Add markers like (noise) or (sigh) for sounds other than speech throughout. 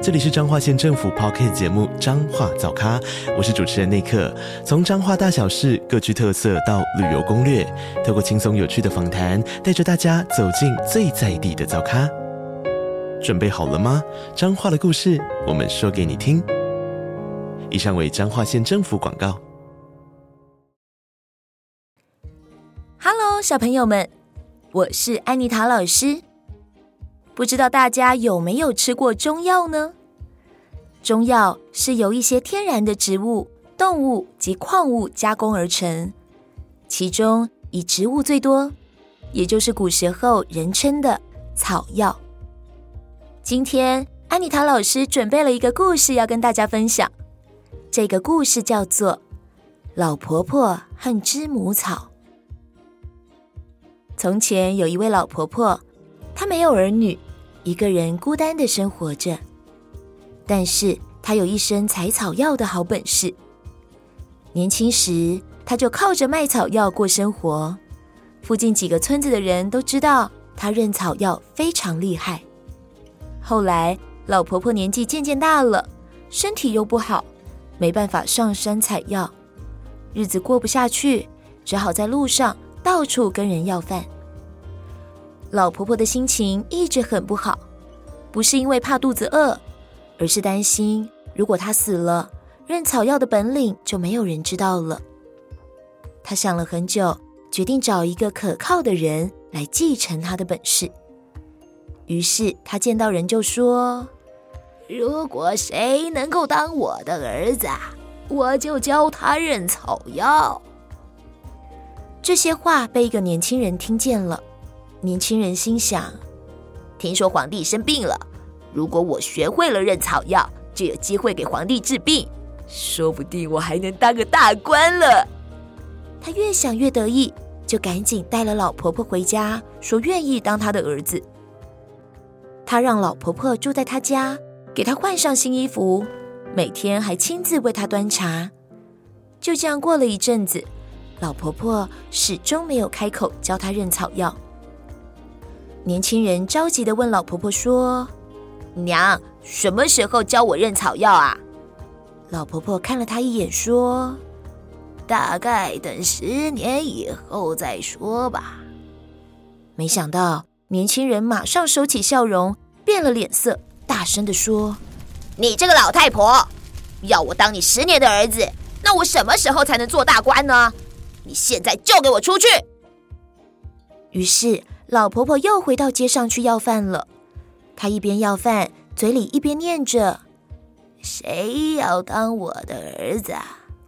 这里是彰化县政府 Podcast 节目《彰化早咖》，我是主持人内克。从彰化大小事各具特色到旅游攻略，透过轻松有趣的访谈，带着大家走进最在地的早咖。准备好了吗？彰化的故事，我们说给你听。以上为彰化县政府广告。Hello，小朋友们，我是安妮塔老师。不知道大家有没有吃过中药呢？中药是由一些天然的植物、动物及矿物加工而成，其中以植物最多，也就是古时候人称的草药。今天安妮塔老师准备了一个故事要跟大家分享，这个故事叫做《老婆婆和知母草》。从前有一位老婆婆，她没有儿女，一个人孤单的生活着。但是他有一身采草药的好本事。年轻时，他就靠着卖草药过生活。附近几个村子的人都知道他认草药非常厉害。后来，老婆婆年纪渐渐大了，身体又不好，没办法上山采药，日子过不下去，只好在路上到处跟人要饭。老婆婆的心情一直很不好，不是因为怕肚子饿。而是担心，如果他死了，认草药的本领就没有人知道了。他想了很久，决定找一个可靠的人来继承他的本事。于是他见到人就说：“如果谁能够当我的儿子，我就教他认草药。”这些话被一个年轻人听见了。年轻人心想：“听说皇帝生病了。”如果我学会了认草药，就有机会给皇帝治病，说不定我还能当个大官了。他越想越得意，就赶紧带了老婆婆回家，说愿意当他的儿子。他让老婆婆住在他家，给他换上新衣服，每天还亲自为他端茶。就这样过了一阵子，老婆婆始终没有开口教他认草药。年轻人着急地问老婆婆说，娘，什么时候教我认草药啊？老婆婆看了他一眼，说：“大概等十年以后再说吧。”没想到年轻人马上收起笑容，变了脸色，大声的说：“你这个老太婆，要我当你十年的儿子，那我什么时候才能做大官呢？你现在就给我出去！”于是老婆婆又回到街上去要饭了。他一边要饭，嘴里一边念着：“谁要当我的儿子，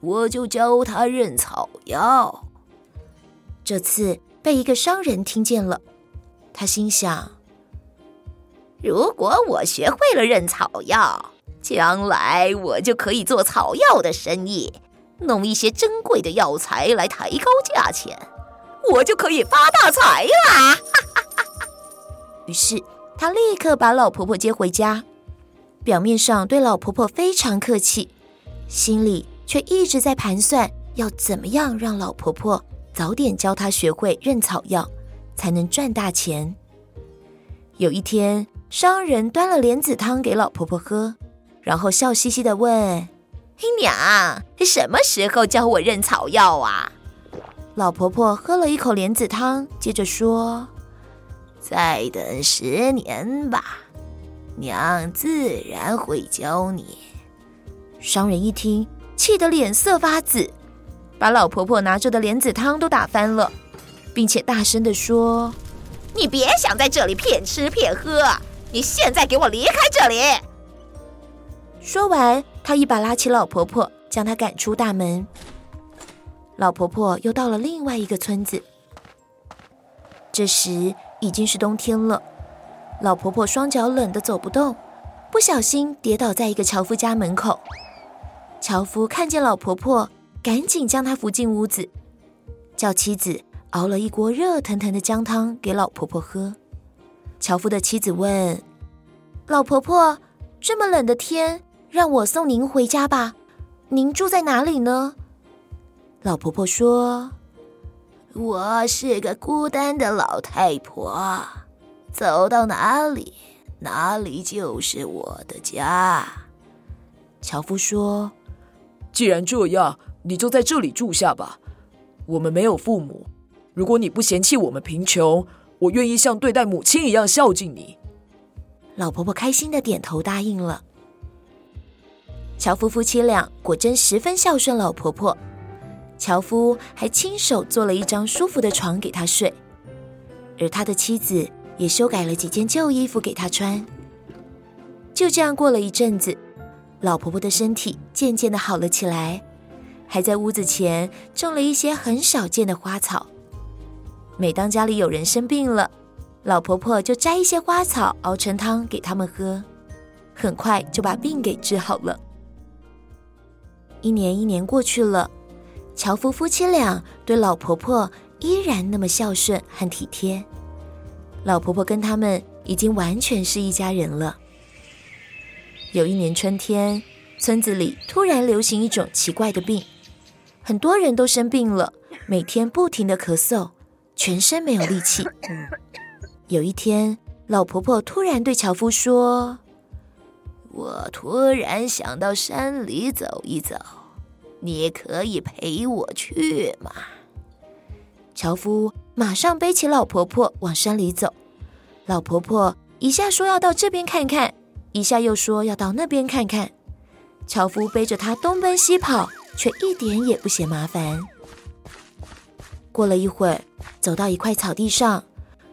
我就教他认草药。”这次被一个商人听见了，他心想：“如果我学会了认草药，将来我就可以做草药的生意，弄一些珍贵的药材来抬高价钱，我就可以发大财啦！” (laughs) 于是。他立刻把老婆婆接回家，表面上对老婆婆非常客气，心里却一直在盘算要怎么样让老婆婆早点教她学会认草药，才能赚大钱。有一天，商人端了莲子汤给老婆婆喝，然后笑嘻嘻地问：“嘿娘，你什么时候教我认草药啊？”老婆婆喝了一口莲子汤，接着说。再等十年吧，娘自然会教你。商人一听，气得脸色发紫，把老婆婆拿着的莲子汤都打翻了，并且大声地说：“你别想在这里骗吃骗喝，你现在给我离开这里！”说完，他一把拉起老婆婆，将她赶出大门。老婆婆又到了另外一个村子，这时，已经是冬天了，老婆婆双脚冷得走不动，不小心跌倒在一个樵夫家门口。樵夫看见老婆婆，赶紧将她扶进屋子，叫妻子熬了一锅热腾腾的姜汤给老婆婆喝。樵夫的妻子问：“老婆婆，这么冷的天，让我送您回家吧。您住在哪里呢？”老婆婆说：“我是个孤单的老太婆，走到哪里，哪里就是我的家。”樵夫说：“既然这样，你就在这里住下吧。我们没有父母，如果你不嫌弃我们贫穷，我愿意像对待母亲一样孝敬你。”老婆婆开心的点头答应了。樵夫夫妻俩果真十分孝顺老婆婆。樵夫还亲手做了一张舒服的床给他睡，而他的妻子也修改了几件旧衣服给他穿。就这样过了一阵子，老婆婆的身体渐渐的好了起来，还在屋子前种了一些很少见的花草。每当家里有人生病了，老婆婆就摘一些花草熬成汤给他们喝，很快就把病给治好了。一年一年过去了，樵夫夫妻俩对老婆婆依然那么孝顺和体贴，老婆婆跟他们已经完全是一家人了。有一年春天，村子里突然流行一种奇怪的病，很多人都生病了，每天不停的咳嗽。全身没有力气。有一天，老婆婆突然对樵夫说：“我突然想到山里走一走，你可以陪我去吗？”樵夫马上背起老婆婆往山里走。老婆婆一下说要到这边看看，一下又说要到那边看看。樵夫背着她东奔西跑，却一点也不嫌麻烦。过了一会儿，走到一块草地上，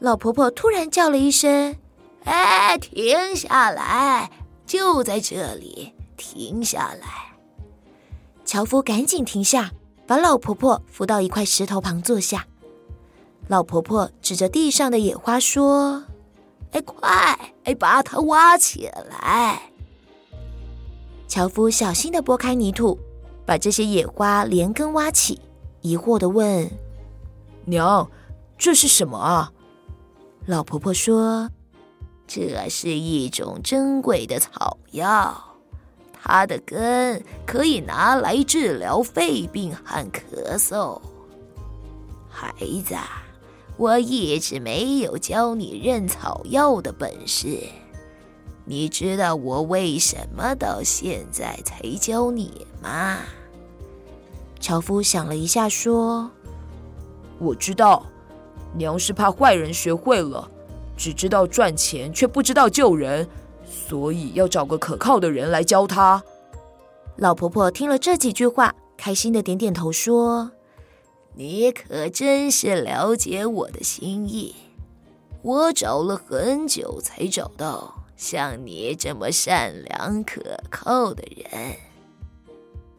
老婆婆突然叫了一声：“哎，停下来！就在这里，停下来！”樵夫赶紧停下，把老婆婆扶到一块石头旁坐下。老婆婆指着地上的野花说：“哎，快，哎，把它挖起来！”樵夫小心地拨开泥土，把这些野花连根挖起，疑惑地问。娘，这是什么啊？老婆婆说：“这是一种珍贵的草药，它的根可以拿来治疗肺病和咳嗽。孩子，我一直没有教你认草药的本事，你知道我为什么到现在才教你吗？”樵夫想了一下，说。我知道，娘是怕坏人学会了，只知道赚钱，却不知道救人，所以要找个可靠的人来教他。老婆婆听了这几句话，开心的点点头说：“你可真是了解我的心意。我找了很久才找到像你这么善良可靠的人。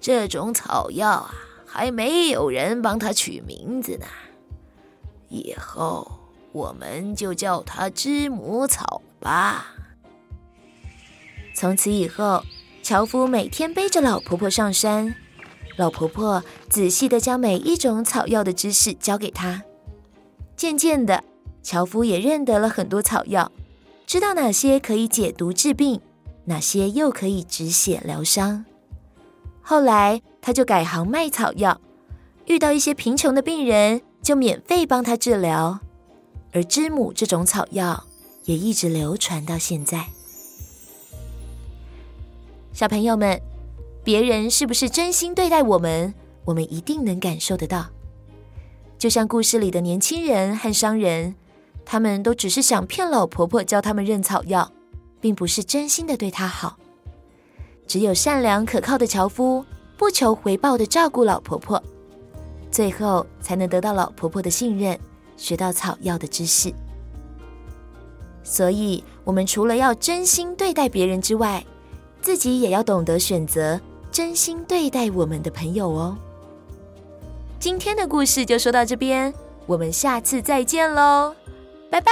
这种草药啊，还没有人帮它取名字呢。”以后我们就叫它知母草吧。从此以后，樵夫每天背着老婆婆上山，老婆婆仔细地将每一种草药的知识教给他。渐渐的，樵夫也认得了很多草药，知道哪些可以解毒治病，哪些又可以止血疗伤。后来，他就改行卖草药，遇到一些贫穷的病人，就免费帮他治疗，而知母这种草药也一直流传到现在。小朋友们，别人是不是真心对待我们，我们一定能感受得到。就像故事里的年轻人和商人，他们都只是想骗老婆婆教他们认草药，并不是真心的对她好。只有善良可靠的樵夫，不求回报的照顾老婆婆。最后才能得到老婆婆的信任，学到草药的知识。所以，我们除了要真心对待别人之外，自己也要懂得选择真心对待我们的朋友哦。今天的故事就说到这边，我们下次再见喽，拜拜。